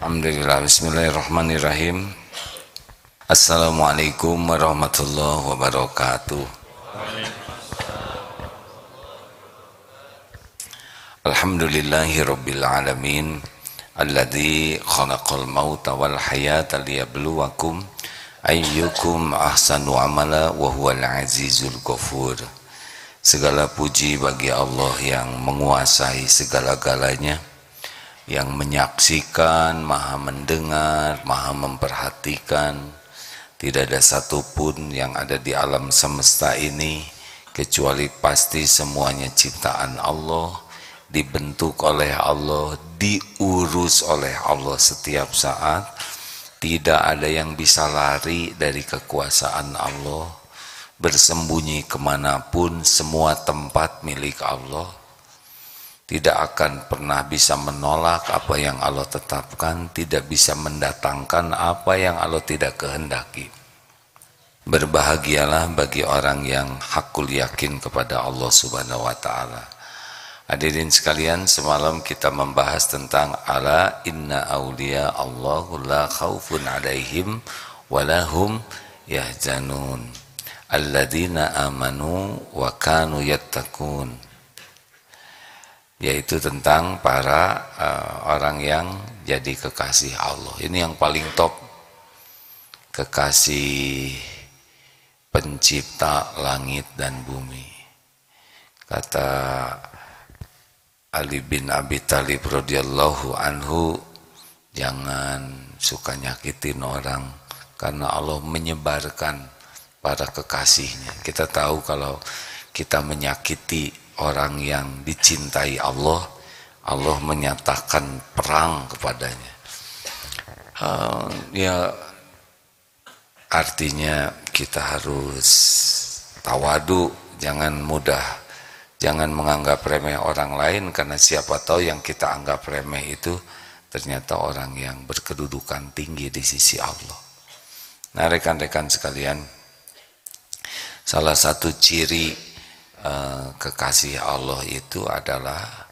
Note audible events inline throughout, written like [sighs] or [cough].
Alhamdulillah Bismillahirrahmanirrahim. Assalamualaikum warahmatullahi wabarakatuh. Alhamdulillahi rabbil alamin Alladhi khalaqal mauta wal hayata liyabluwakum Ayyukum ahsanu amala wa huwal azizul ghafur. Segala puji bagi Allah yang menguasai segala-galanya yang menyaksikan, maha mendengar, maha memperhatikan. Tidak ada satupun yang ada di alam semesta ini kecuali pasti semuanya ciptaan Allah, dibentuk oleh Allah, diurus oleh Allah setiap saat. Tidak ada yang bisa lari dari kekuasaan Allah, bersembunyi ke mana pun, semua tempat milik Allah tidak akan pernah bisa menolak apa yang Allah tetapkan, tidak bisa mendatangkan apa yang Allah tidak kehendaki. Berbahagialah bagi orang yang hakul yakin kepada Allah Subhanahu wa taala. Hadirin sekalian, semalam kita membahas tentang ala inna auliya Allahu la khaufun alaihim walahum yahzanun. Alladzina amanu wa kanu yattaqun yaitu tentang para uh, orang yang jadi kekasih Allah. Ini yang paling top. Kekasih pencipta langit dan bumi. Kata Ali bin Abi Thalib radhiyallahu anhu, jangan suka nyakitin orang karena Allah menyebarkan para kekasihnya. Kita tahu kalau kita menyakiti orang yang dicintai Allah Allah menyatakan perang kepadanya. Uh, ya artinya kita harus tawadu jangan mudah jangan menganggap remeh orang lain karena siapa tahu yang kita anggap remeh itu ternyata orang yang berkedudukan tinggi di sisi Allah. Nah rekan-rekan sekalian salah satu ciri Eh, kekasih Allah itu adalah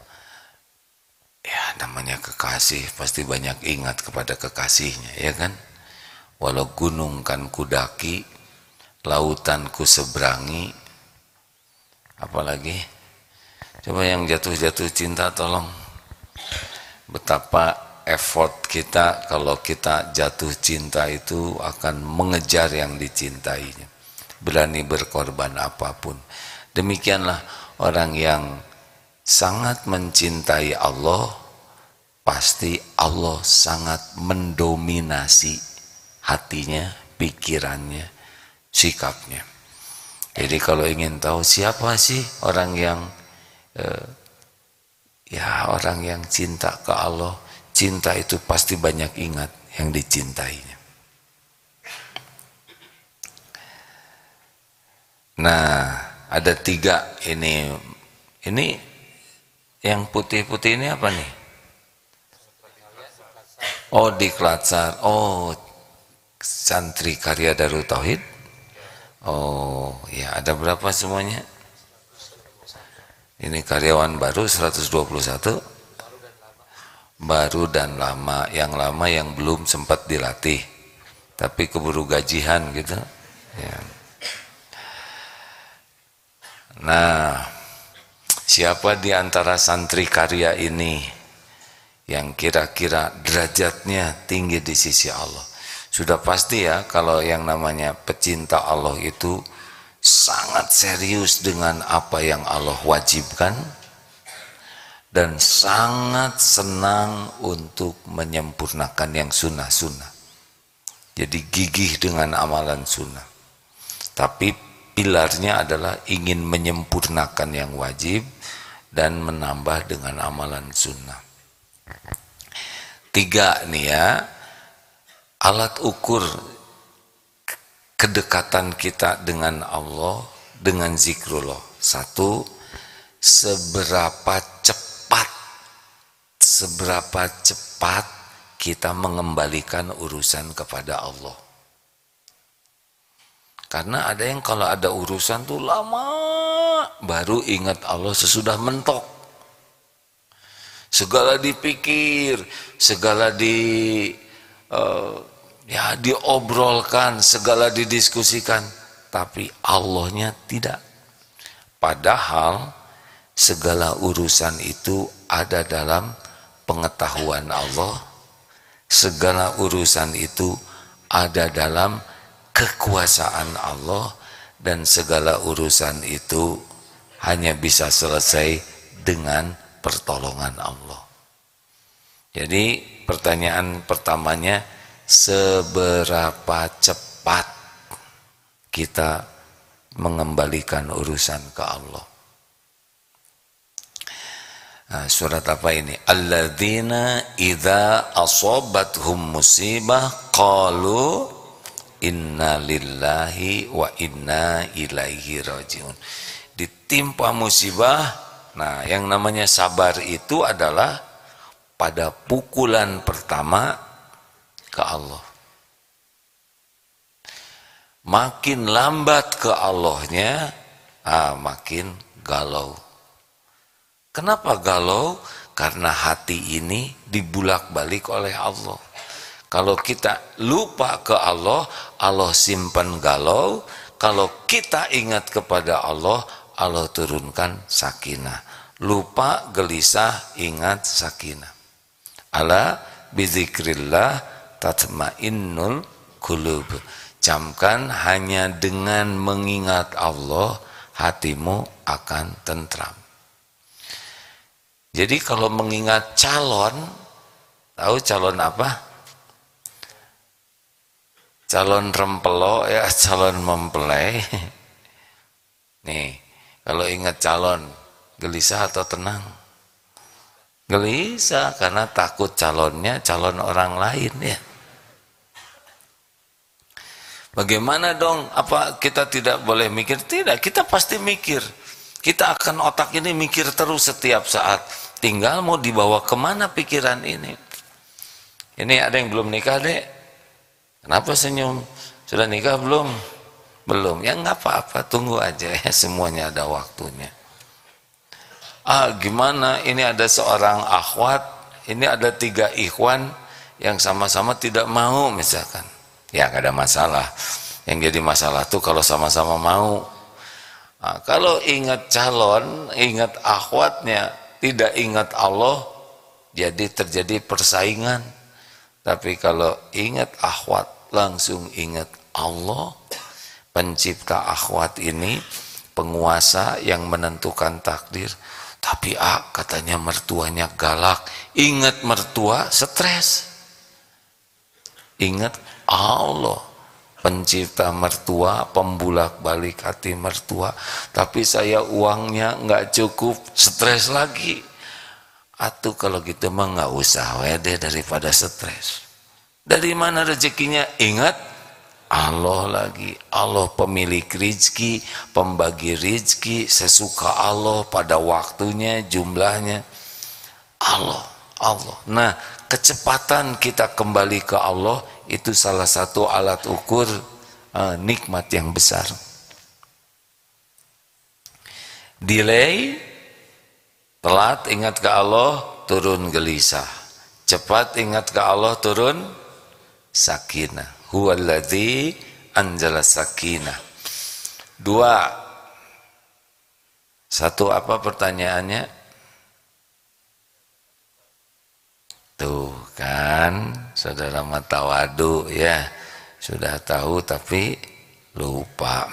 ya namanya kekasih pasti banyak ingat kepada kekasihnya ya kan? Walau gunung kan kudaki lautan ku seberangi apalagi? Coba yang jatuh-jatuh cinta tolong. Betapa effort kita kalau kita jatuh cinta itu akan mengejar yang dicintainya. Berani berkorban apa pun Demikianlah orang yang sangat mencintai Allah, pasti Allah sangat mendominasi hatinya, pikirannya, sikapnya. Jadi kalau ingin tahu siapa sih orang yang eh, ya orang yang cinta ke Allah, cinta itu pasti banyak ingat yang dicintainya. Nah, ada tiga ini. Ini yang putih-putih ini apa nih? Oh di Klatsar. Oh santri karya Darul Tauhid. Oh ya ada berapa semuanya? Ini karyawan baru 121 baru dan lama. Yang lama yang belum sempat dilatih. Tapi keburu gajian gitu. Ya Nah, siapa di antara santri karya ini yang kira-kira derajatnya tinggi di sisi Allah? Sudah pasti ya kalau yang namanya pecinta Allah itu sangat serius dengan apa yang Allah wajibkan dan sangat senang untuk menyempurnakan yang sunnah-sunnah. Jadi gigih dengan amalan sunnah. Tapi pilarnya adalah ingin menyempurnakan yang wajib dan menambah dengan amalan sunnah. Tiga nih ya, alat ukur kedekatan kita dengan Allah dengan zikrullah. Satu, seberapa cepat, seberapa cepat kita mengembalikan urusan kepada Allah. Karena ada yang kalau ada urusan tuh lama baru ingat Allah sesudah mentok. segala dipikir, segala di uh, ya diobrolkan, segala didiskusikan, tapi Allahnya tidak. Padahal segala urusan itu ada dalam pengetahuan Allah. Segala urusan itu ada dalam kekuasaan Allah dan segala urusan itu hanya bisa selesai dengan pertolongan Allah. Jadi pertanyaan pertamanya seberapa cepat kita mengembalikan urusan ke Allah. Nah, surat apa ini? Alladzina idza asabathum musibah qalu inna lillahi wa inna ilaihi rajiun. Ditimpa musibah, nah yang namanya sabar itu adalah pada pukulan pertama ke Allah. Makin lambat ke Allahnya, ah, makin galau. Kenapa galau? Karena hati ini dibulak-balik oleh Allah. Kalau kita lupa ke Allah, Allah simpan galau. Kalau kita ingat kepada Allah, Allah turunkan sakinah. Lupa, gelisah, ingat sakinah. Ala bizikrillah tatmainnul qulub. Camkan hanya dengan mengingat Allah hatimu akan tentram. Jadi kalau mengingat calon, tahu calon apa? Calon rempelo ya, [laughs] calon mempelai. Nih, kalau ingat calon, gelisah atau tenang? Gelisah karena takut calonnya calon orang lain ya. Bagaimana dong? Apa kita tidak boleh mikir? Tidak, kita pasti mikir. Kita akan otak ini mikir terus setiap saat. Tinggal mau dibawa ke mana pikiran ini. Ini ada yang belum nikah dek. Kenapa senyum? Sudah nikah belum? Belum. Ya nggak apa-apa, tunggu aja ya. [laughs] Semuanya ada waktunya. Ah gimana? Ini ada seorang akhwat, ini ada tiga ikhwan yang sama-sama tidak mau misalkan ya gak ada masalah yang jadi masalah tuh kalau sama-sama mau nah, kalau ingat calon ingat akhwatnya tidak ingat Allah jadi terjadi persaingan tapi kalau ingat akhwat langsung ingat Allah pencipta akhwat ini penguasa yang menentukan takdir tapi ah katanya mertuanya galak ingat mertua stres ingat Allah pencipta mertua, pembulak balik hati mertua. Tapi saya uangnya nggak cukup, stres lagi. Atau kalau gitu mah nggak usah wede daripada stres. Dari mana rezekinya? Ingat Allah lagi. Allah pemilik rizki, pembagi rizki, sesuka Allah pada waktunya, jumlahnya. Allah, Allah. Nah, kecepatan kita kembali ke Allah itu salah satu alat ukur uh, nikmat yang besar delay telat ingat ke Allah turun gelisah cepat ingat ke Allah turun sakinah huwallazi anjala sakinah dua satu apa pertanyaannya Tuh kan, saudara matawadu ya, sudah tahu tapi lupa.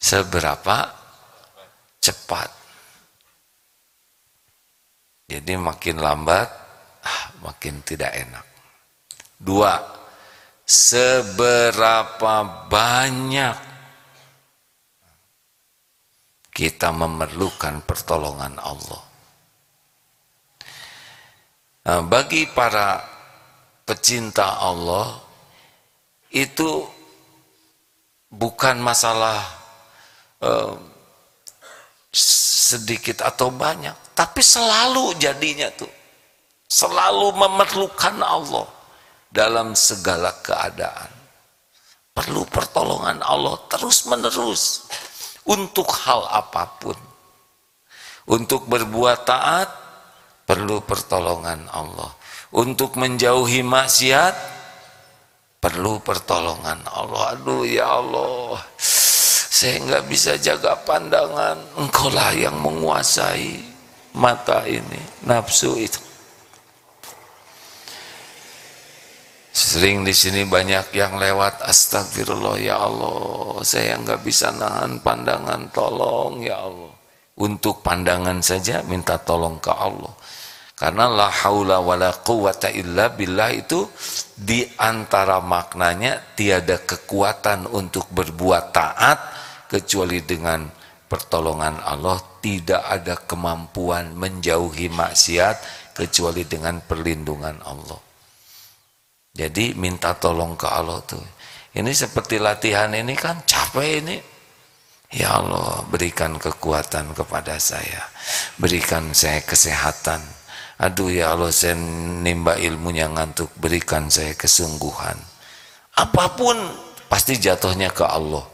Seberapa cepat. Jadi makin lambat, ah, makin tidak enak. Dua, seberapa banyak kita memerlukan pertolongan Allah. Nah, bagi para pecinta Allah itu bukan masalah uh, sedikit atau banyak, tapi selalu jadinya tuh selalu memerlukan Allah dalam segala keadaan. Perlu pertolongan Allah terus menerus untuk hal apa pun. Untuk berbuat taat perlu pertolongan Allah untuk menjauhi maksiat perlu pertolongan Allah aduh ya Allah saya nggak bisa jaga pandangan engkau lah yang menguasai mata ini nafsu itu sering di sini banyak yang lewat astagfirullah ya Allah saya nggak bisa nahan pandangan tolong ya Allah. Untuk pandangan saja minta tolong ke Allah. Karena la haula wala quwata illa billah itu di antara maknanya tiada kekuatan untuk berbuat taat kecuali dengan pertolongan Allah. Tidak ada kemampuan menjauhi maksiat kecuali dengan perlindungan Allah. Jadi minta tolong ke Allah tuh. Ini seperti latihan ini kan capek ini. Ya Allah berikan kekuatan kepada saya. Berikan saya kesehatan aduh ya Allah saya nimba ilmunya ngantuk berikan saya kesungguhan apa pun pasti jatuhnya ke Allah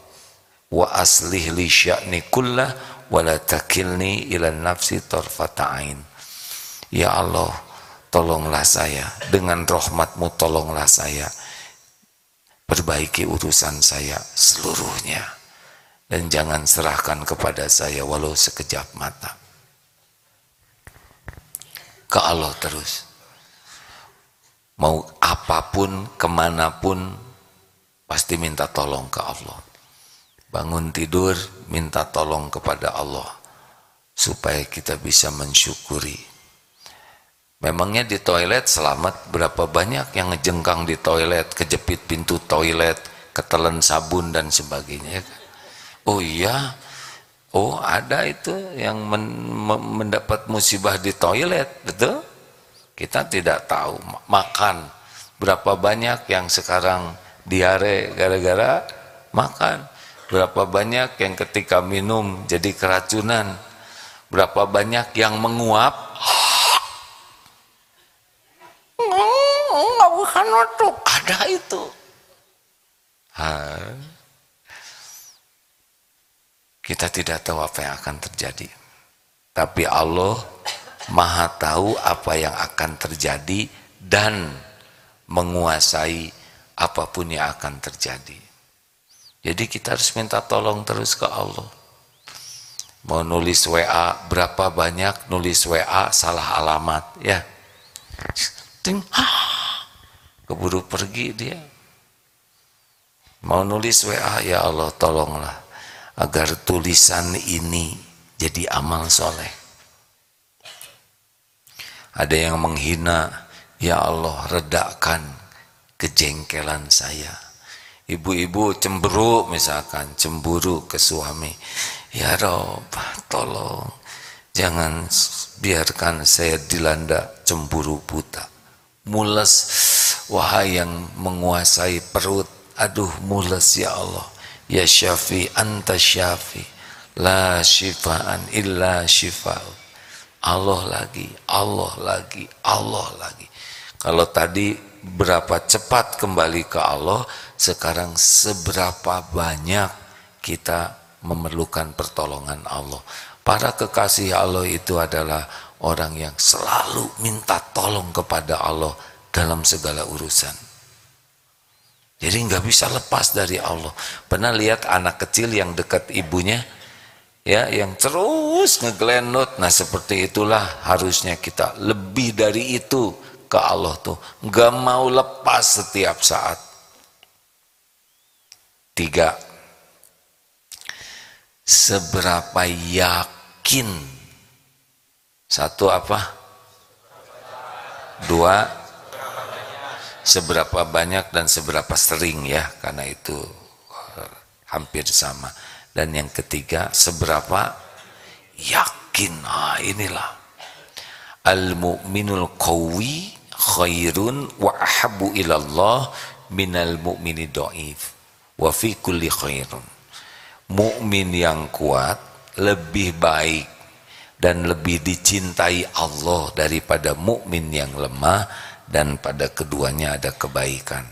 wa aslih li sya'ni kullah wa la takilni ila nafsi tarfata'ain ya Allah tolonglah saya. Dengan rahmatmu tolonglah saya. Perbaiki urusan saya seluruhnya. Dan jangan serahkan kepada saya walau sekejap mata. Ke Allah terus. Mau apa pun ke mana pun pasti minta tolong ke Allah. Bangun tidur minta tolong kepada Allah. Supaya kita bisa mensyukuri memangnya di toilet selamat? Berapa banyak yang ngejengkang di toilet kejepit pintu toilet ketelan sabun dan sebagainya oh iya. Oh ada itu yang men, mendapat musibah di toilet, betul? Kita tidak tahu. Makan. Berapa banyak yang sekarang diare gara-gara makan, berapa banyak yang ketika minum jadi keracunan, berapa banyak yang menguap. Nggak bukan nutup, ada itu. Ha. Kita tidak tahu apa yang akan terjadi. Tapi Allah maha tahu apa yang akan terjadi dan menguasai apa pun yang akan terjadi. Jadi kita harus minta tolong terus ke Allah. Mau nulis WA berapa banyak nulis WA salah alamat ya. Ting, keburu pergi dia. Mau nulis WA ya Allah tolonglah agar tulisan ini jadi amal soleh. Ada yang menghina, ya Allah redakan kejengkelan saya. Ibu-ibu cemburu misalkan, cemburu ke suami. Ya Rob, tolong jangan biarkan saya dilanda cemburu buta. Mules, wahai yang menguasai perut, aduh mules ya Allah Ya Syafi anta Syafi la syifaan illa syifau. Allah lagi, Allah lagi, Allah lagi. Kalau tadi berapa cepat kembali ke Allah, sekarang seberapa banyak kita memerlukan pertolongan Allah. Para kekasih Allah itu adalah orang yang selalu minta tolong kepada Allah dalam segala urusan. Jadi nggak bisa lepas dari Allah. Pernah lihat anak kecil yang dekat ibunya, ya, yang terus ngegelenut. Nah seperti itulah harusnya kita lebih dari itu ke Allah tuh, nggak mau lepas setiap saat. Tiga, seberapa yakin? Satu apa? Dua, seberapa banyak dan seberapa sering ya karena itu uh, hampir sama. Dan yang ketiga seberapa yakin ah inilah. Al mu'minul qawi khairun wa ahabbu ilallah minal mu'mini dhaif wa fi kulli khairun. Mukmin yang kuat lebih baik dan lebih dicintai Allah daripada mukmin yang lemah dan pada keduanya ada kebaikan.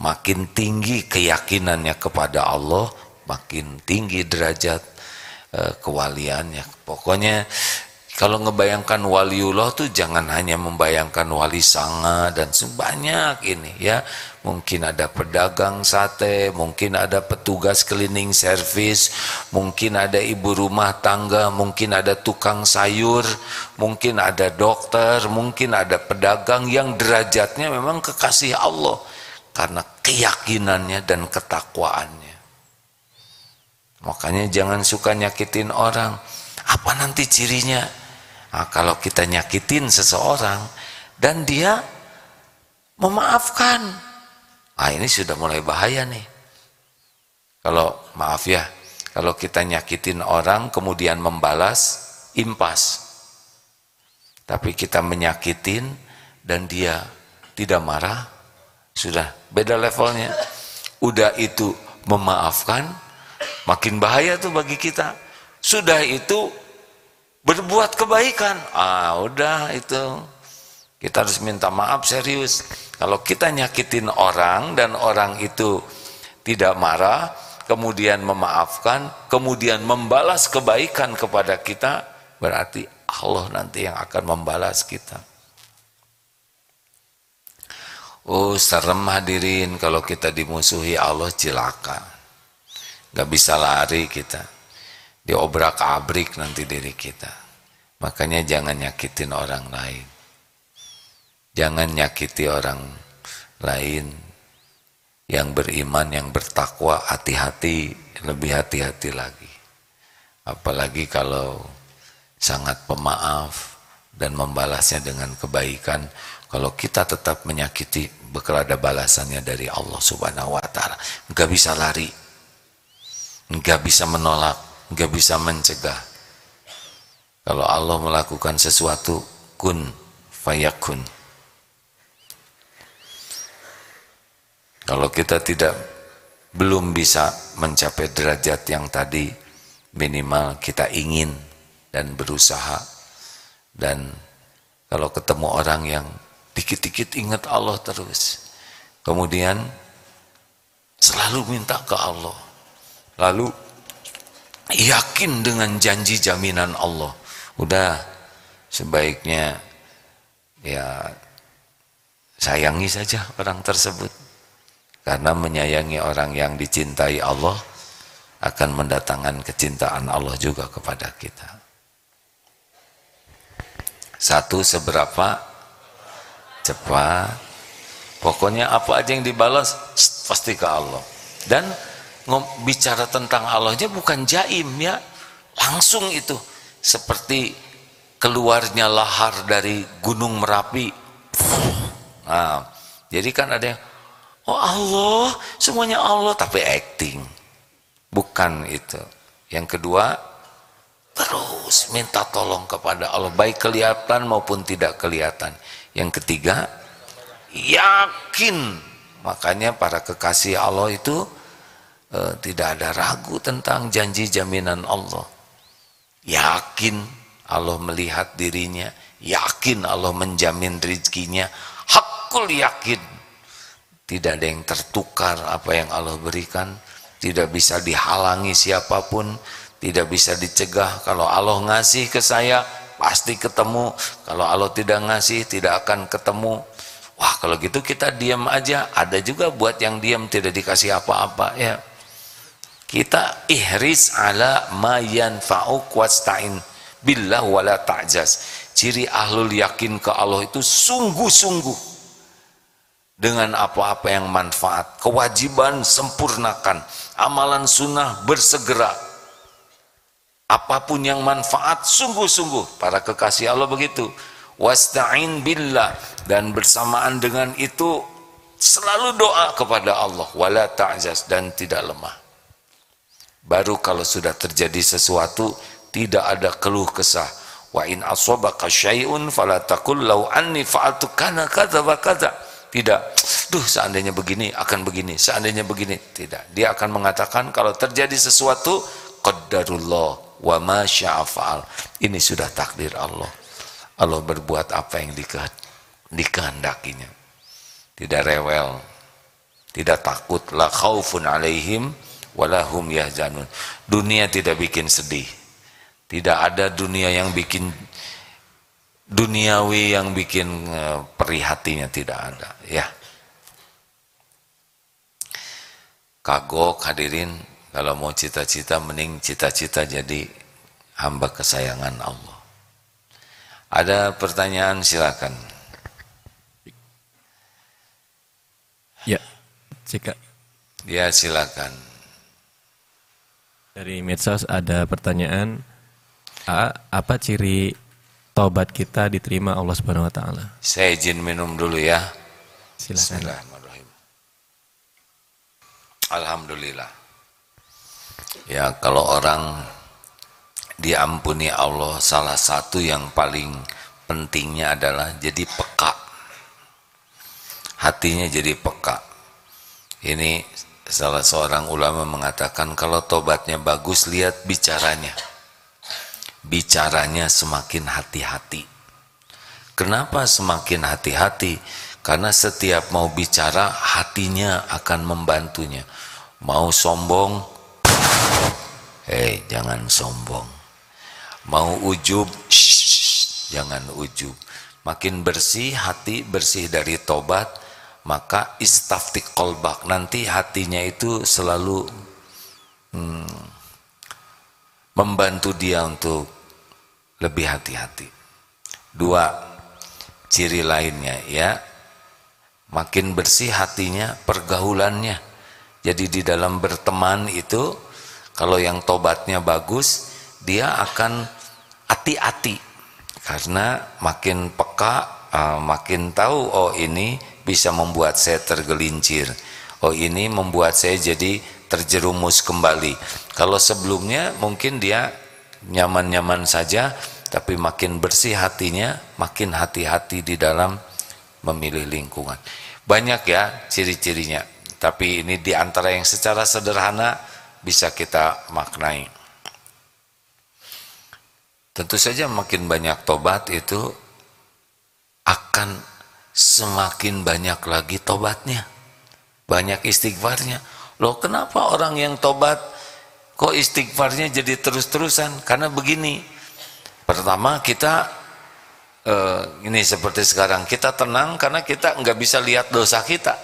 Makin tinggi keyakinannya kepada Allah, makin tinggi derajat uh, kewaliannya. Pokoknya kalau ngebayangkan waliullah tuh jangan hanya membayangkan wali sanga dan sebanyak ini ya. Mungkin ada pedagang sate, mungkin ada petugas cleaning service, mungkin ada ibu rumah tangga, mungkin ada tukang sayur, mungkin ada dokter, mungkin ada pedagang yang derajatnya memang kekasih Allah karena keyakinannya dan ketakwaannya. Makanya jangan suka nyakitin orang. Apa nanti cirinya? Nah, kalau kita nyakitin seseorang dan dia memaafkan, ah ini sudah mulai bahaya nih. Kalau maaf ya, kalau kita nyakitin orang kemudian membalas, impas. Tapi kita menyakitin dan dia tidak marah, sudah beda levelnya. Udah itu memaafkan, makin bahaya tuh bagi kita. Sudah itu berbuat kebaikan. Ah udah itu. Kita harus minta maaf serius. Kalau kita nyakitin orang dan orang itu tidak marah kemudian memaafkan kemudian membalas kebaikan kepada kita berarti Allah nanti yang akan membalas kita. Oh serem hadirin kalau kita dimusuhi Allah cilaka gak bisa lari kita diobrak abrik nanti diri kita. Makanya jangan nyakitin orang lain. Jangan nyakiti orang lain yang beriman yang bertakwa hati-hati lebih hati-hati lagi. Apalagi kalau sangat pemaaf dan membalasnya dengan kebaikan kalau kita tetap menyakiti bakal balasannya dari Allah subhanahu wa ta'ala. Nggak bisa lari. Nggak bisa menolak nggak bisa mencegah. Kalau Allah melakukan sesuatu, kun fayakun. Kalau kita tidak belum bisa mencapai derajat yang tadi, minimal kita ingin dan berusaha. Dan kalau ketemu orang yang dikit-dikit ingat Allah terus, kemudian selalu minta ke Allah, lalu yakin dengan janji jaminan Allah. Udah sebaiknya ya sayangi saja orang tersebut. Karena menyayangi orang yang dicintai Allah akan mendatangkan kecintaan Allah juga kepada kita. Satu seberapa? Cepat. Pokoknya apa aja yang dibalas pasti ke Allah. Dan bicara tentang Allahnya bukan jaim ya. Langsung itu. Seperti keluarnya lahar dari gunung Merapi. Nah, jadi kan ada yang oh Allah semuanya Allah. Tapi acting. Bukan itu. Yang kedua terus minta tolong kepada Allah baik kelihatan maupun tidak kelihatan. Yang ketiga yakin. Makanya para kekasih Allah itu uh, tidak ada ragu tentang janji jaminan Allah. Yakin Allah melihat dirinya yakin Allah menjamin rezekinya hakul yakin. Tidak ada yang tertukar apa yang Allah berikan tidak bisa dihalangi siapa pun tidak bisa dicegah. Kalau Allah ngasih ke saya pasti ketemu. Kalau Allah tidak ngasih tidak akan ketemu. Wah kalau gitu kita diam aja. Ada juga buat yang diam tidak dikasih apa-apa ya kita ihris ala ma yanfa'uk wasta'in. Billah wala ta'jaz. Ciri ahlul yakin ke Allah itu sungguh-sungguh. Dengan apa-apa yang manfaat. Kewajiban sempurnakan. Amalan sunnah bersegera. Apa pun yang manfaat sungguh-sungguh. Para kekasih Allah begitu. Wasta'in billah. Dan bersamaan dengan itu selalu doa kepada Allah. Wala ta'jaz. Dan tidak lemah baru kalau sudah terjadi sesuatu tidak ada keluh kesah. Wa in asabaka syai'un fala taqul law anni fa'altu kana kadza wa kadza tidak. Duh seandainya begini akan begini. Seandainya begini. Tidak. Dia akan mengatakan kalau terjadi sesuatu qaddarullah wa ma fa'al. Ini sudah takdir Allah. Allah berbuat apa yang dikehendakinya. Tidak rewel. Tidak takut. La khaufun alaihim walahum yahzanun dunia tidak bikin sedih Tidak ada dunia yang bikin duniawi yang bikin eh, perih hatinya tidak ada, ya. Kagok hadirin kalau mau cita-cita mending cita-cita jadi hamba kesayangan Allah. Ada pertanyaan silakan. Ya, jika Ya silakan. Dari medsos ada pertanyaan, A, apa ciri tobat kita diterima Allah Subhanahu wa taala? Saya izin minum dulu ya. Silakan. Bismillahirrahmanirrahim. Alhamdulillah. Ya, kalau orang diampuni Allah, salah satu yang paling pentingnya adalah jadi peka. Hatinya jadi peka. Ini salah seorang ulama mengatakan kalau tobatnya bagus lihat bicaranya. Bicaranya semakin hati-hati. Kenapa semakin hati-hati? Karena setiap mau bicara hatinya akan membantunya. Mau sombong hei jangan sombong. Mau ujub shh, jangan ujub. Makin bersih hati bersih dari tobat maka istaftik kolbak nanti hatinya itu selalu hmm, membantu dia untuk lebih hati-hati. Dua ciri lainnya ya. Makin bersih hatinya pergaulannya. Jadi di dalam berteman itu kalau yang tobatnya bagus dia akan hati-hati. Karena makin peka uh, makin tahu oh ini bisa membuat saya tergelincir. Oh ini membuat saya jadi terjerumus kembali. Kalau sebelumnya mungkin dia nyaman-nyaman saja, tapi makin bersih hatinya, makin hati-hati di dalam memilih lingkungan. Banyak ya ciri-cirinya, tapi ini di antara yang secara sederhana bisa kita maknai. Tentu saja makin banyak tobat itu akan semakin banyak lagi tobatnya. Banyak istighfarnya. Loh kenapa orang yang tobat kok istighfarnya jadi terus-terusan? Karena begini. Pertama kita eh, ini seperti sekarang kita tenang karena kita nggak bisa lihat dosa kita.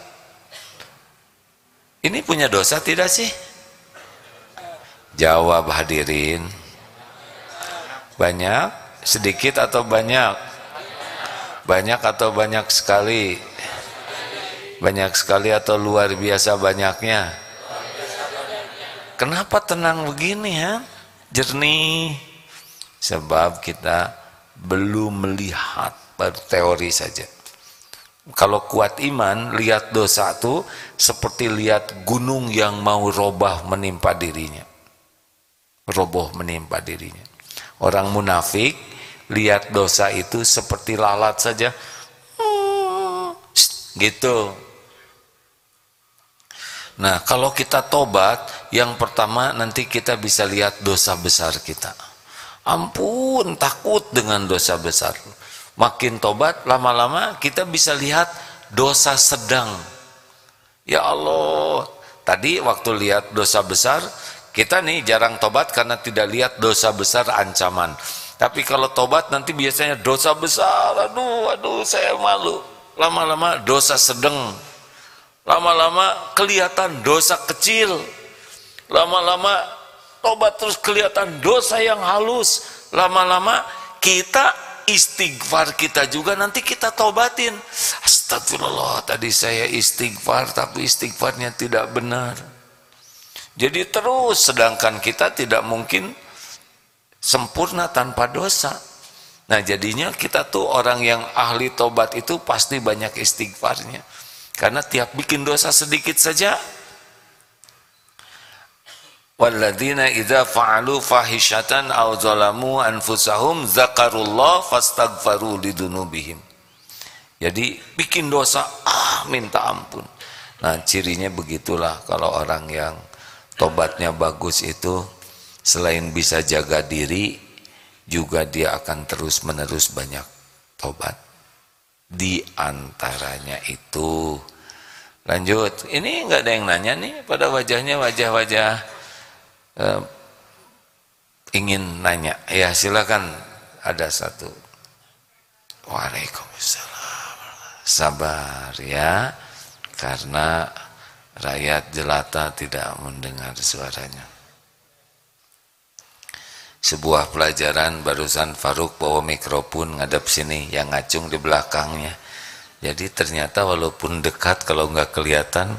Ini punya dosa tidak sih? Jawab hadirin. Banyak? Sedikit atau banyak banyak atau banyak sekali? Banyak sekali atau luar biasa banyaknya? Kenapa tenang begini ya? Jernih. Sebab kita belum melihat baru teori saja. Kalau kuat iman, lihat dosa itu seperti lihat gunung yang mau robah menimpa dirinya. Roboh menimpa dirinya. Orang munafik lihat dosa itu seperti lalat saja. Gitu. Nah kalau kita tobat yang pertama nanti kita bisa lihat dosa besar kita. Ampun takut dengan dosa besar. Makin tobat lama-lama kita bisa lihat dosa sedang. Ya Allah tadi waktu lihat dosa besar kita nih jarang tobat karena tidak lihat dosa besar ancaman tapi kalau tobat nanti biasanya dosa besar, aduh, aduh, saya malu. Lama-lama dosa sedang, lama-lama kelihatan dosa kecil, lama-lama tobat terus kelihatan dosa yang halus, lama-lama kita istighfar kita juga nanti kita tobatin. Astagfirullah, tadi saya istighfar tapi istighfarnya tidak benar. Jadi terus sedangkan kita tidak mungkin sempurna tanpa dosa. Nah jadinya kita tuh orang yang ahli tobat itu pasti banyak istighfarnya. Karena tiap bikin dosa sedikit saja. Walladzina idza fa'alu fahishatan aw zalamu anfusahum zakarullah fastaghfaru lidunubihim. Jadi bikin dosa ah minta ampun. Nah cirinya begitulah kalau orang yang tobatnya bagus itu selain bisa jaga diri juga dia akan terus menerus banyak tobat di antaranya itu lanjut ini enggak ada yang nanya nih pada wajahnya wajah-wajah eh, ingin nanya. Ya silakan ada satu. Waalaikumsalam. Sabar ya, karena rakyat jelata tidak mendengar suaranya. Sebuah pelajaran barusan Faruk bawa mikrofon ngadep sini yang ngacung di belakangnya. Jadi ternyata walaupun dekat kalau nggak kelihatan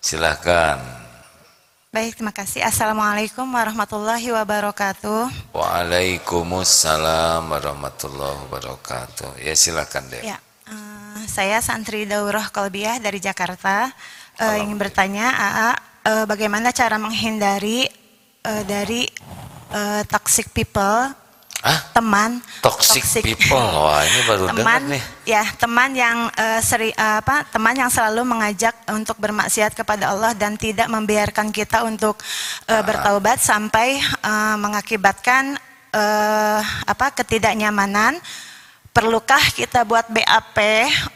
silahkan. Baik, terima kasih. Assalamualaikum warahmatullahi wabarakatuh. Waalaikumsalam warahmatullahi wabarakatuh. Ya silakan deh. Ya, uh, saya santri Daurah Kolbiah dari Jakarta. Uh, ingin bertanya, AA, uh, bagaimana cara menghindari uh, dari uh, toxic people Ah? teman Toxic, people. Wah, ini baru teman nih. ya teman yang uh, seri uh, apa teman yang selalu mengajak untuk bermaksiat kepada Allah dan tidak membiarkan kita untuk uh, bertaubat sampai uh, mengakibatkan uh, apa ketidaknyamanan perlukah kita buat BAP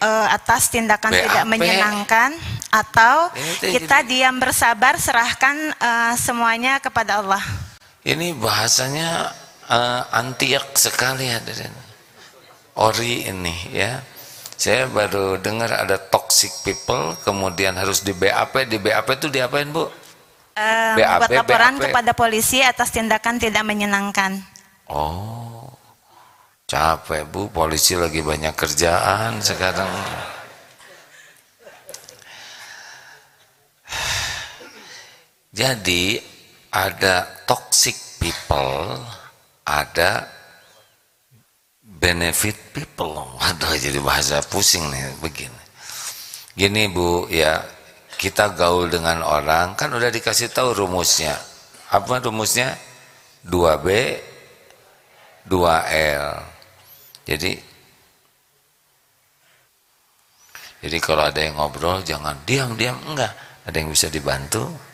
uh, atas tindakan BAP? tidak menyenangkan atau kita diam bersabar serahkan uh, semuanya kepada Allah Ini bahasanya uh, antiak sekali hadirin. Ori ini ya. Saya baru dengar ada toxic people, kemudian harus di BAP. Di BAP itu diapain bu? Uh, BAP, membuat laporan BAP. kepada polisi atas tindakan tidak menyenangkan Oh, capek bu. Polisi lagi banyak kerjaan sekarang. [sighs] Jadi ada toxic people, ada benefit people. Waduh, jadi bahasa pusing nih begini. Gini Bu, ya kita gaul dengan orang kan udah dikasih tahu rumusnya. Apa rumusnya? 2B 2L. Jadi jadi kalau ada yang ngobrol jangan diam-diam enggak. Ada yang bisa dibantu?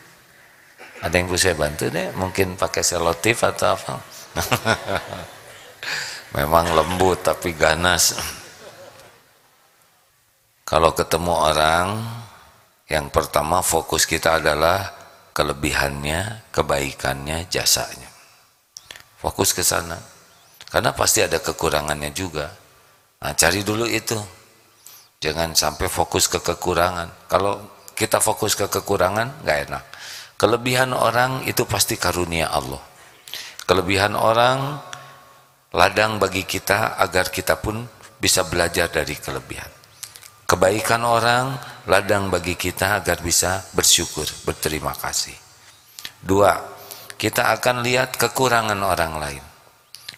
Ada yang bisa bantu deh, mungkin pakai selotip atau apa. [laughs] Memang lembut tapi ganas. Kalau ketemu orang, yang pertama fokus kita adalah kelebihannya, kebaikannya, jasanya. Fokus ke sana. Karena pasti ada kekurangannya juga. Nah, cari dulu itu. Jangan sampai fokus ke kekurangan. Kalau kita fokus ke kekurangan, nggak enak. Kelebihan orang itu pasti karunia Allah. Kelebihan orang ladang bagi kita agar kita pun bisa belajar dari kelebihan. Kebaikan orang ladang bagi kita agar bisa bersyukur, berterima kasih. Dua, kita akan lihat kekurangan orang lain.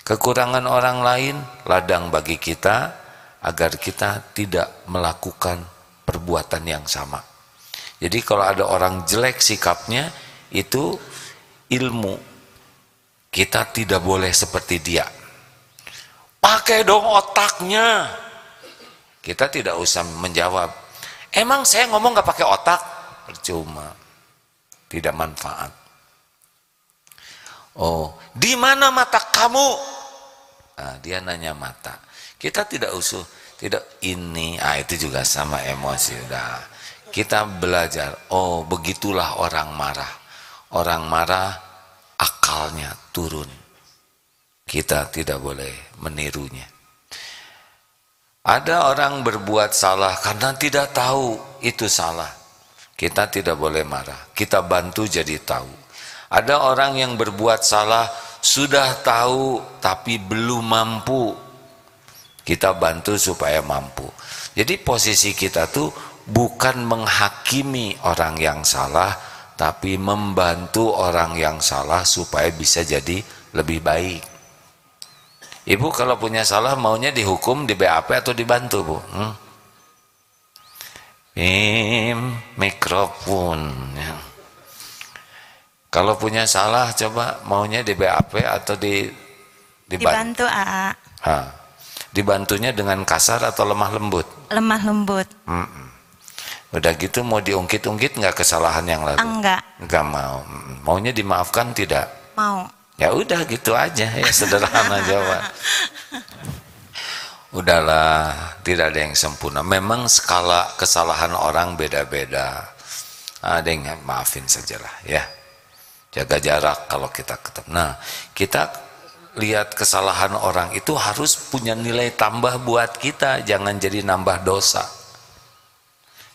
Kekurangan orang lain ladang bagi kita agar kita tidak melakukan perbuatan yang sama. Jadi kalau ada orang jelek sikapnya itu ilmu. Kita tidak boleh seperti dia. Pakai dong otaknya. Kita tidak usah menjawab. Emang saya ngomong gak pakai otak? Percuma. Tidak manfaat. Oh, di mana mata kamu? Nah, dia nanya mata. Kita tidak usul, tidak ini, ah itu juga sama emosi udah. Kita belajar, oh begitulah orang marah. Orang marah akalnya turun. Kita tidak boleh menirunya. Ada orang berbuat salah karena tidak tahu itu salah. Kita tidak boleh marah. Kita bantu jadi tahu. Ada orang yang berbuat salah sudah tahu tapi belum mampu. Kita bantu supaya mampu. Jadi posisi kita tuh bukan menghakimi orang yang salah tapi membantu orang yang salah supaya bisa jadi lebih baik. Ibu kalau punya salah maunya dihukum, di BAP atau dibantu bu? Hmm? Im, mikrofon. Ya. Kalau punya salah coba maunya di BAP atau di dibantu AA Ha. Dibantunya dengan kasar atau lemah lembut? lemah lembut Mm-mm. Udah gitu mau diungkit-ungkit nggak kesalahan yang lalu? enggak Nggak mau. Maunya dimaafkan tidak? mau Ya udah gitu aja ya sederhana [laughs] jawab. Udahlah, tidak ada yang sempurna. Memang skala kesalahan orang beda-beda. Ada yang maafin sajalah ya. jaga jarak kalau kita ketemu. Nah, kita lihat kesalahan orang itu harus punya nilai tambah buat kita, jangan jadi nambah dosa.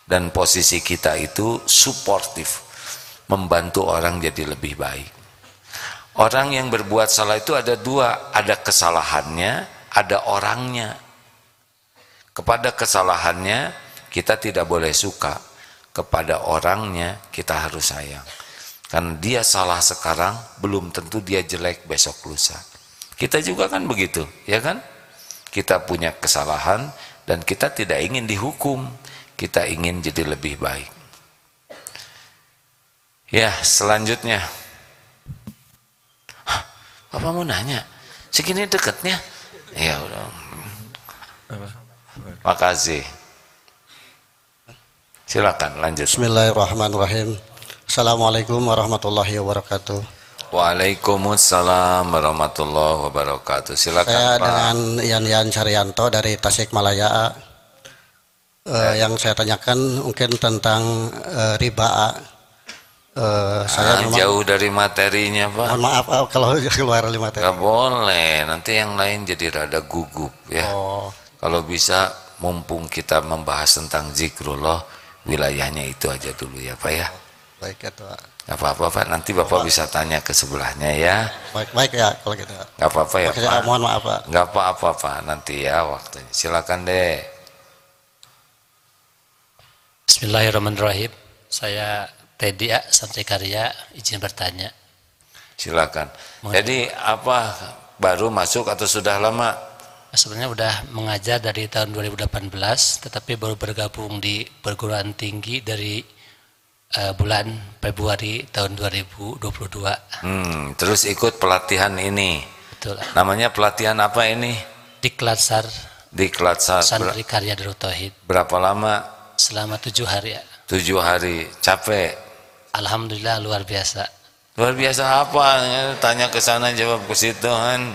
Dan posisi kita itu suportif, membantu orang jadi lebih baik. Orang yang berbuat salah itu ada dua, ada kesalahannya, ada orangnya. Kepada kesalahannya kita tidak boleh suka, kepada orangnya kita harus sayang. Karena dia salah sekarang, belum tentu dia jelek besok lusa. Kita juga kan begitu, ya kan? Kita punya kesalahan dan kita tidak ingin dihukum, kita ingin jadi lebih baik. Ya, selanjutnya. Apa mau nanya? Segini dekatnya? Ya udah. Makasih. Silakan lanjut. Bismillahirrahmanirrahim. Assalamualaikum warahmatullahi wabarakatuh. Waalaikumsalam warahmatullahi wabarakatuh. Silakan Saya Pak. dengan Yan Yan Carianto dari Tasikmalaya. Eh, yang saya tanyakan mungkin tentang eh, riba. Eh, saya Ah, memang- jauh dari materinya Pak. mohon maaf kalau [laughs] keluar lima tadi. Gak boleh, nanti yang lain jadi rada gugup ya. Oh, Kalau bisa mumpung kita membahas tentang zikrullah, wilayahnya itu aja dulu ya Pak ya. baik ya Tua. Gak apa-apa Pak, nanti Bapak bisa tanya ke sebelahnya ya. Baik baik ya kalau gitu. Gak apa-apa ya saya Pak. mohon maaf Pak. Gak apa-apa Pak, nanti ya waktunya. Silakan deh. Bismillahirrahmanirrahim. Saya Teddy A. Santri Karya, izin bertanya. Silakan. Jadi apa baru masuk atau sudah lama? Sebenarnya udah mengajar dari tahun 2018, tetapi baru bergabung di perguruan tinggi dari eh, bulan Februari tahun 2022. Hmm, terus ikut pelatihan ini. Betul. Namanya pelatihan apa ini? Di Klatsar Di Klatsar. Santri Karya Darut berapa lama? Selama tujuh hari. ya. Tujuh hari. Capek. Alhamdulillah luar biasa. Luar biasa apa? Tanya ke sana jawab ke situ kan.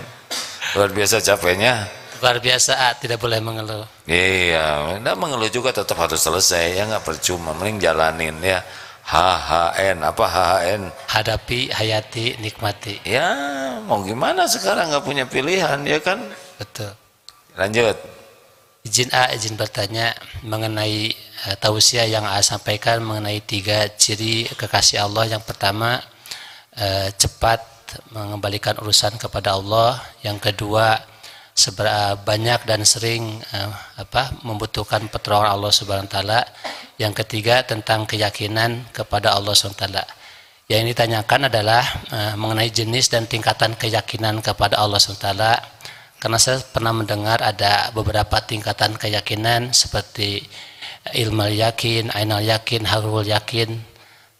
Luar biasa capeknya. Luar biasa, ah, tidak boleh mengeluh. Iya, enggak mengeluh juga tetap harus selesai ya nggak percuma, mending jalanin ya. HHN apa HHN? Hadapi, hayati, nikmati. Ya mau gimana sekarang nggak punya pilihan ya kan? Betul. Lanjut. Izin A, izin bertanya mengenai uh, tausiah yang A sampaikan mengenai tiga ciri kekasih Allah. Yang pertama, eh, cepat mengembalikan urusan kepada Allah. Yang kedua, seber- banyak dan sering eh, apa membutuhkan pertolongan Allah Subhanahu taala. Yang ketiga, tentang keyakinan kepada Allah Subhanahu taala. Yang ditanyakan adalah mengenai jenis dan tingkatan keyakinan kepada Allah Subhanahu taala karena saya pernah mendengar ada beberapa tingkatan keyakinan seperti ilmu yakin, ainal yakin, harul yakin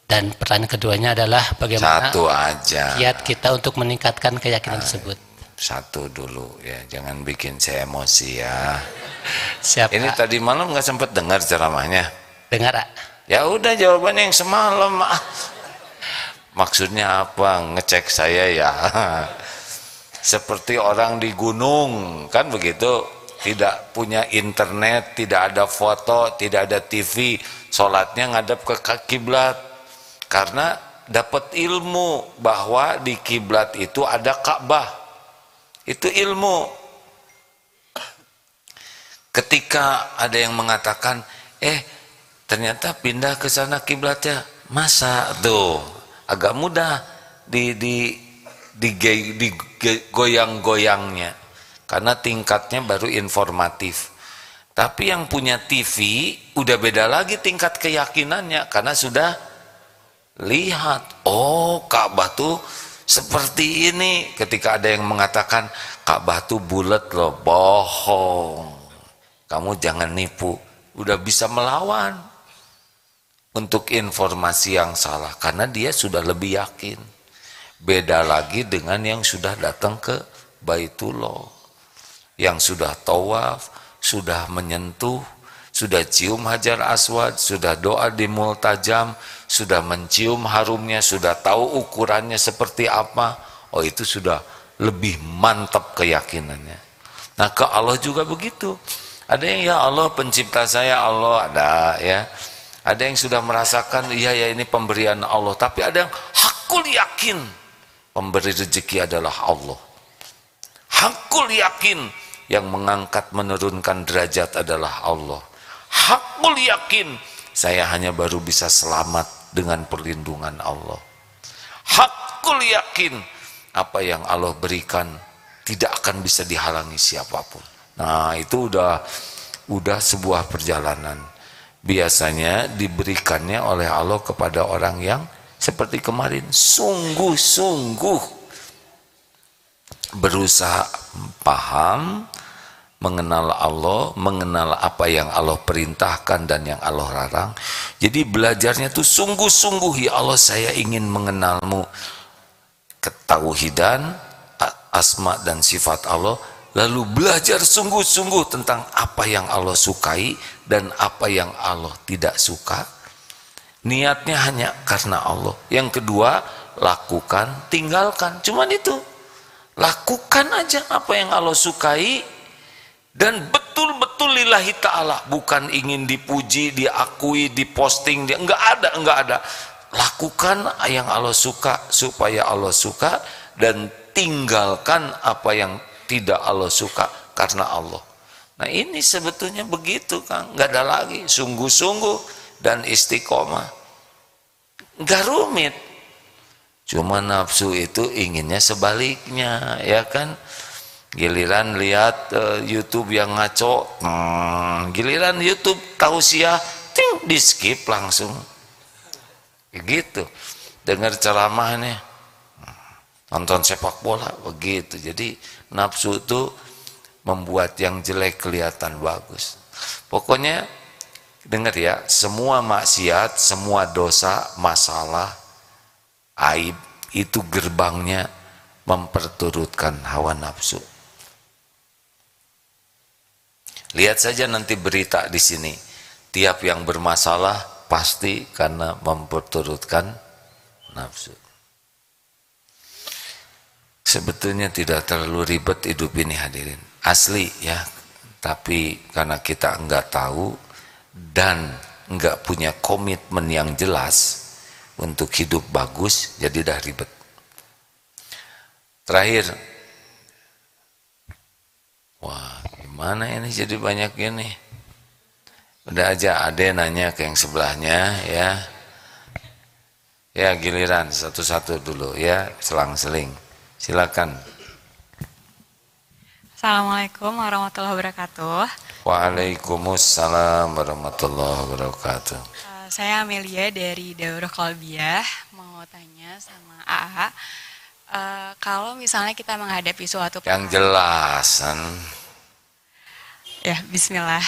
dan pertanyaan keduanya adalah bagaimana Satu aja. kiat kita untuk meningkatkan keyakinan tersebut. Satu dulu ya, jangan bikin saya emosi ya. Siapa Ini tadi malam nggak sempat dengar ceramahnya. dengar ah? Ya udah jawabannya yang semalam. Ah. Maksudnya apa? Ngecek saya ya. [laughs] Seperti orang di gunung, kan begitu? Tidak punya internet, tidak ada foto, tidak ada TV, sholatnya ngadap ke kiblat. Karena dapat ilmu bahwa di kiblat itu ada Ka'bah. Itu ilmu. Ketika ada yang mengatakan, eh ternyata pindah ke sana kiblatnya, masa tuh agak mudah di di di, di goyang-goyangnya. Karena tingkatnya baru informatif. Tapi yang punya TV udah beda lagi tingkat keyakinannya. Karena sudah lihat oh Ka'bah tuh seperti ini. Ketika ada yang mengatakan Ka'bah tuh bulat loh bohong. Kamu jangan nipu udah bisa melawan. Untuk informasi yang salah karena dia sudah lebih yakin beda lagi dengan yang sudah datang ke Baitullah. Yang sudah tawaf sudah menyentuh sudah cium hajar aswad sudah doa di multajam sudah mencium harumnya sudah tahu ukurannya seperti apa. Oh itu sudah lebih mantap keyakinannya. Nah ke Allah juga begitu. Ada yang ya Allah pencipta saya Allah. Ada ya. Ada yang sudah merasakan iya ya ini pemberian Allah. Tapi ada yang hak hakul yakin pemberi rezeki adalah Allah. Hakul yakin yang mengangkat menurunkan derajat adalah Allah. Hakul yakin saya hanya baru bisa selamat dengan perlindungan Allah. Hakul yakin apa yang Allah berikan tidak akan bisa dihalangi siapa pun. Nah itu udah udah sebuah perjalanan. Biasanya diberikannya oleh Allah kepada orang yang seperti kemarin sungguh-sungguh berusaha paham mengenal Allah, mengenal apa yang Allah perintahkan dan yang Allah larang. Jadi belajarnya tuh sungguh-sungguh ya Allah saya ingin mengenalmu ketauhidan, asma dan sifat Allah, lalu belajar sungguh-sungguh tentang apa yang Allah sukai dan apa yang Allah tidak suka. Niatnya hanya karena Allah. Yang kedua, lakukan, tinggalkan. Cuman itu. Lakukan aja apa yang Allah sukai. Dan betul-betul lillahi ta'ala. Bukan ingin dipuji, diakui, diposting, dia enggak ada, enggak ada. Lakukan yang Allah suka supaya Allah suka dan tinggalkan apa yang tidak Allah suka karena Allah. Nah ini sebetulnya begitu Kang. Enggak ada lagi. Sungguh-sungguh dan istiqomah. Enggak rumit. Cuma nafsu itu inginnya sebaliknya ya kan? Giliran lihat uh, YouTube yang ngaco hmm, giliran YouTube tausiah ting di skip langsung. Gitu. Dengar ceramahnya nonton sepak bola begitu. Jadi nafsu itu membuat yang jelek kelihatan bagus. Pokoknya dengar ya semua maksiat semua dosa masalah aib itu gerbangnya memperturutkan hawa nafsu. Lihat saja nanti berita di sini. Tiap yang bermasalah pasti karena memperturutkan nafsu. Sebetulnya tidak terlalu ribet hidup ini hadirin. Asli ya tapi karena kita enggak tahu dan enggak punya komitmen yang jelas untuk hidup bagus jadi dah ribet. Terakhir. Wah gimana ini jadi banyak ini? Udah aja ade nanya ke yang sebelahnya ya. Ya giliran satu-satu dulu ya selang-seling. Silakan. Assalamualaikum warahmatullahi wabarakatuh. Waalaikumsalam warahmatullahi wabarakatuh. Uh, saya Amelia dari Daurah Kolbiah mau tanya sama AA. Uh, eh, kalau misalnya kita menghadapi suatu yang jelas. Ya, Bismillah.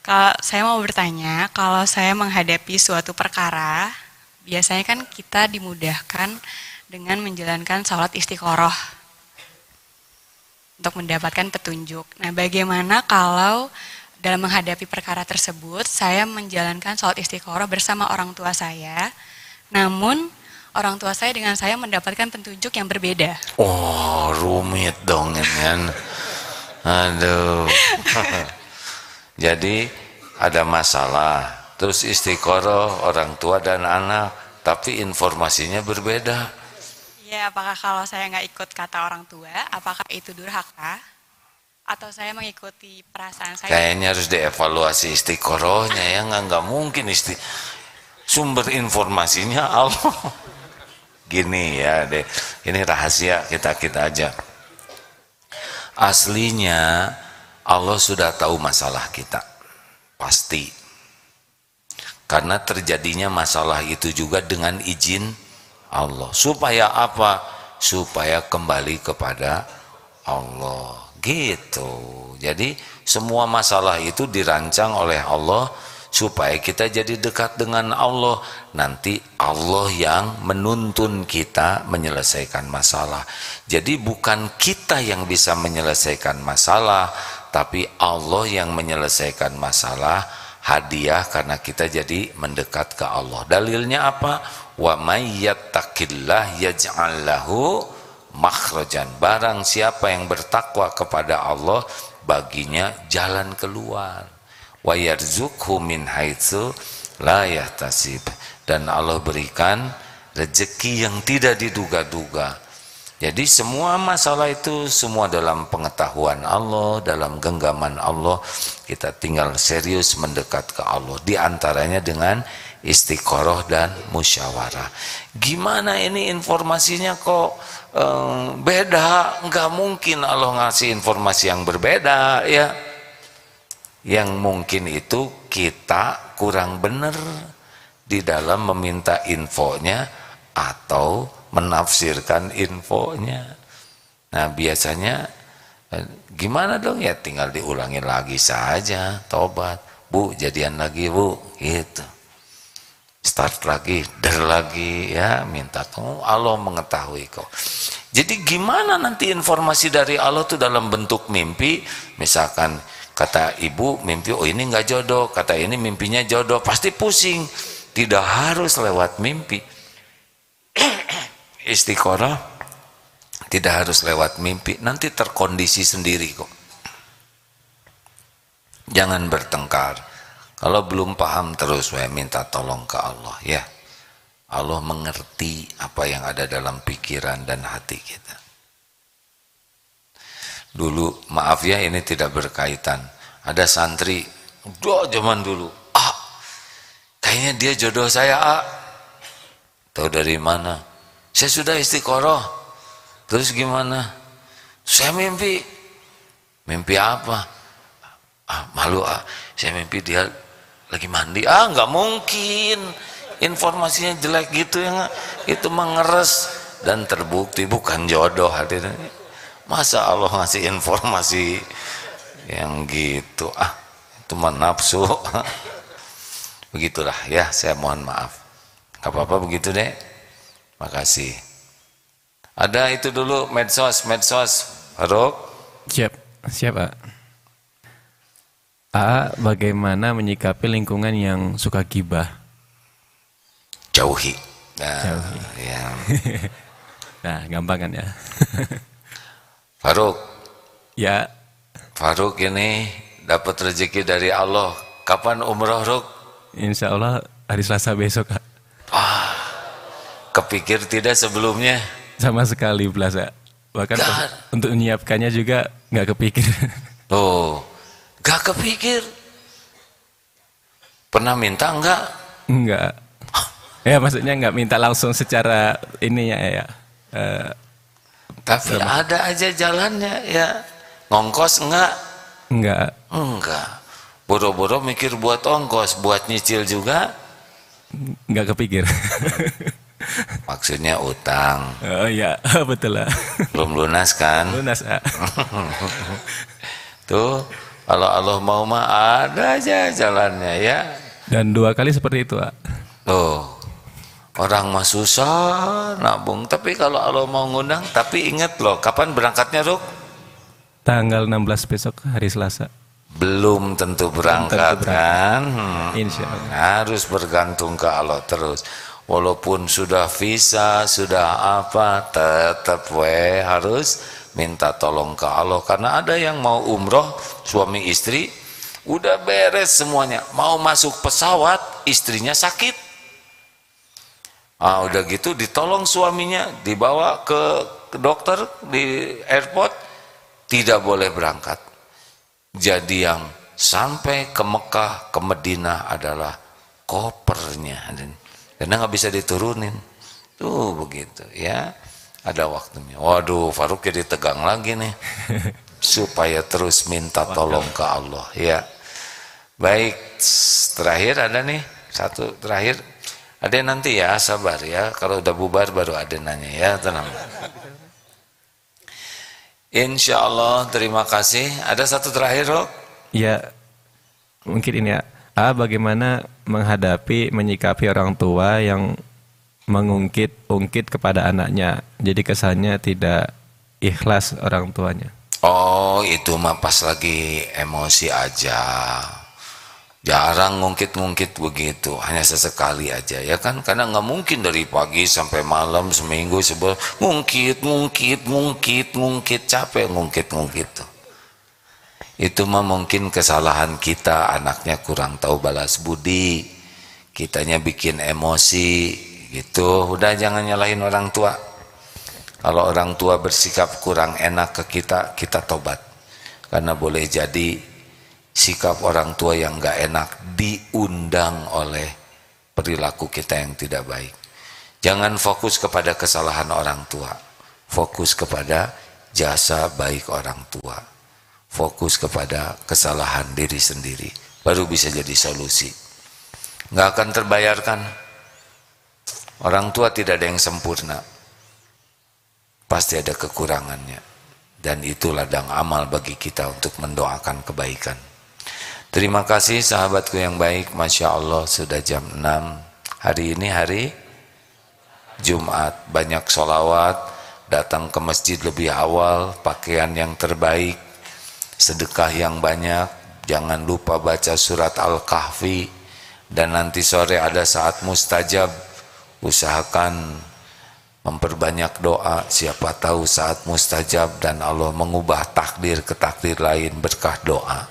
Kalau saya mau bertanya, kalau saya menghadapi suatu perkara, biasanya kan kita dimudahkan dengan menjalankan sholat istiqoroh untuk mendapatkan petunjuk. Nah, bagaimana kalau dalam menghadapi perkara tersebut saya menjalankan sholat istiqoroh bersama orang tua saya, namun orang tua saya dengan saya mendapatkan petunjuk yang berbeda. Oh, rumit dong kan. Aduh. [laughs] Jadi ada masalah, terus istiqoroh orang tua dan anak, tapi informasinya berbeda. Ya, apakah kalau saya nggak ikut kata orang tua, apakah itu durhaka? Atau saya mengikuti perasaan saya? Kayaknya harus dievaluasi istiqorohnya ya, nggak nggak mungkin isti sumber informasinya Allah. [laughs] Gini ya deh, ini rahasia kita kita aja. Aslinya Allah sudah tahu masalah kita, pasti. Karena terjadinya masalah itu juga dengan izin Allah. Supaya apa? Supaya kembali kepada Allah. Gitu. Jadi semua masalah itu dirancang oleh Allah supaya kita jadi dekat dengan Allah. Nanti Allah yang menuntun kita menyelesaikan masalah. Jadi bukan kita yang bisa menyelesaikan masalah, tapi Allah yang menyelesaikan masalah hadiah karena kita jadi mendekat ke Allah. Dalilnya apa? Wa may yattaqillah yaj'al lahu makhrajan. Barang siapa yang bertakwa kepada Allah, baginya jalan keluar. Wa yarzuqhu min haitsu la yahtasib. Dan Allah berikan rezeki yang tidak diduga-duga. Jadi semua masalah itu semua dalam pengetahuan Allah, dalam genggaman Allah. Kita tinggal serius mendekat ke Allah. Di antaranya dengan istiqoroh dan musyawarah. Gimana ini informasinya kok eh, beda? Enggak mungkin Allah ngasih informasi yang berbeda ya. Yang mungkin itu kita kurang benar di dalam meminta infonya atau menafsirkan infonya. Nah biasanya eh, gimana dong? Ya tinggal diulangi lagi saja. Tobat. Bu jadian lagi bu. Gitu. Start lagi, der lagi ya. Minta tolong. Allah mengetahui kok. Jadi gimana nanti informasi dari Allah tuh dalam bentuk mimpi? Misalkan kata ibu mimpi oh ini nggak jodoh. Kata ini mimpinya jodoh. Pasti pusing. Tidak harus lewat mimpi [clears throat] istiqoroh tidak harus lewat mimpi nanti terkondisi sendiri kok. Jangan bertengkar. Kalau belum paham terus saya minta tolong ke Allah. Ya Allah mengerti apa yang ada dalam pikiran dan hati kita. Dulu maaf ya ini tidak berkaitan. Ada santri udah zaman dulu. Ah kayaknya dia jodoh saya ah. Tahu dari mana saya sudah istiqoroh. Terus gimana? Saya mimpi. Mimpi apa? Ah, malu ah. Saya mimpi dia lagi mandi. Ah, nggak mungkin. Informasinya jelek gitu ya. Itu mengeres dan terbukti bukan jodoh hadirin. Masa Allah ngasih informasi yang gitu? Ah, itu mah nafsu. [laughs] Begitulah ya, saya mohon maaf. Gak apa-apa begitu deh. Makasih. Ada itu dulu medsos, medsos. Faruk? Siap, siap Pak. A, bagaimana menyikapi lingkungan yang suka gibah? Jauhi. Nah, Jauhi. Ya. [laughs] nah, gampang kan ya? [laughs] Faruk. Ya. Faruk ini dapat rezeki dari Allah. Kapan umroh, Ruk? Insya Allah hari Selasa besok, Kak. Ah, Kepikir tidak sebelumnya? Sama sekali Plaza. Bahkan gak. untuk menyiapkannya juga nggak kepikir. [laughs] Oh, gak kepikir. Pernah minta enggak? Enggak. Ya maksudnya nggak minta langsung secara ini ya. ya. Uh, Tapi sama. ada aja jalannya ya. Ngongkos enggak? Enggak. Enggak. Boro-boro mikir buat ongkos, buat nyicil juga? Enggak kepikir. [laughs] Maksudnya utang. Oh iya, [laughs] betul lah. Belum lunas kan? Lunas. Ah. [laughs] Tuh, kalau Allah mau mah ada aja jalannya ya. Dan dua kali seperti itu, ah. Tuh, orang mah susah nabung. Tapi kalau Allah mau ngundang, tapi ingat loh, kapan berangkatnya, Ruk? Tanggal 16 besok, hari Selasa. Belum tentu berangkat, tentu berangkat. kan? Hmm, Insya Allah. Harus bergantung ke Allah terus walaupun sudah visa sudah apa tetap we harus minta tolong ke Allah. Karena ada yang mau umroh suami istri udah beres semuanya. Mau masuk pesawat istrinya sakit. Ah udah gitu ditolong suaminya dibawa ke, dokter di airport tidak boleh berangkat. Jadi yang sampai ke Mekah ke Medina adalah kopernya karena nggak bisa diturunin. Tuh begitu ya. Ada waktunya. Waduh Faruk jadi tegang lagi nih. [laughs] Supaya terus minta tolong ke Allah ya. Baik terakhir ada nih. Satu terakhir. Ada nanti ya sabar ya. Kalau udah bubar baru ada nanya ya tenang. Insya Allah terima kasih. Ada satu terakhir Rok? Ya mungkin ini ya A. Bagaimana menghadapi, menyikapi orang tua yang mengungkit-ungkit kepada anaknya. Jadi kesannya tidak ikhlas orang tuanya. Oh, itu mah pas lagi emosi aja. Jarang ngungkit-ngungkit begitu, hanya sesekali aja ya kan? Karena nggak mungkin dari pagi sampai malam seminggu sebel ngungkit, ngungkit, ngungkit, ngungkit, capek ngungkit-ngungkit tuh itu mah mungkin kesalahan kita anaknya kurang tahu balas budi kitanya bikin emosi Gitu, udah jangan nyalahin orang tua. Kalau orang tua bersikap kurang enak ke kita, kita tobat. Karena boleh jadi sikap orang tua yang gak enak diundang oleh perilaku kita yang tidak baik. Jangan fokus kepada kesalahan orang tua. Fokus kepada jasa baik orang tua. Fokus kepada kesalahan diri sendiri. Baru bisa jadi solusi. Nggak akan terbayarkan. Orang tua tidak ada yang sempurna. Pasti ada kekurangannya. Dan itu ladang amal bagi kita untuk mendoakan kebaikan. Terima kasih sahabatku yang baik. Masya Allah sudah jam 6. Hari ini hari Jumat. Banyak sholawat. Datang ke masjid lebih awal. Pakaian yang terbaik. Sedekah yang banyak. Jangan lupa baca surat Al-Kahfi. Dan nanti sore ada saat mustajab. Usahakan memperbanyak doa siapa tahu saat mustajab dan Allah mengubah takdir ke takdir lain berkah doa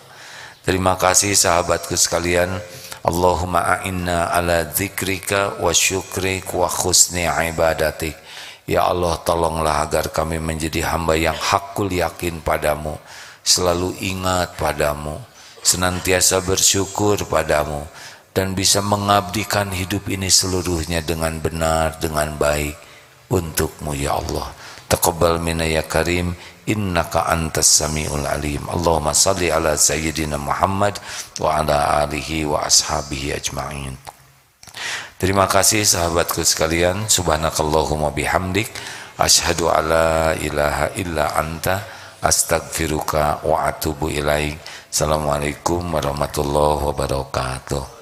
terima kasih sahabatku sekalian Allahumma a'inna ala zikrika wa syukrik wa khusni ibadatik Ya Allah tolonglah agar kami menjadi hamba yang hakul yakin padamu Selalu ingat padamu Senantiasa bersyukur padamu Dan bisa mengabdikan hidup ini seluruhnya dengan benar, dengan baik untukmu ya Allah. Taqabbal minna ya karim. Innaka antas samiul alim. Allahumma salli ala sayyidina Muhammad wa ala alihi wa ashabihi ajma'in. Terima kasih sahabatku sekalian. Subhanakallahumma bihamdik. Ashadu ala ilaha illa anta astagfiruka wa atubu ilaik. Assalamualaikum warahmatullahi wabarakatuh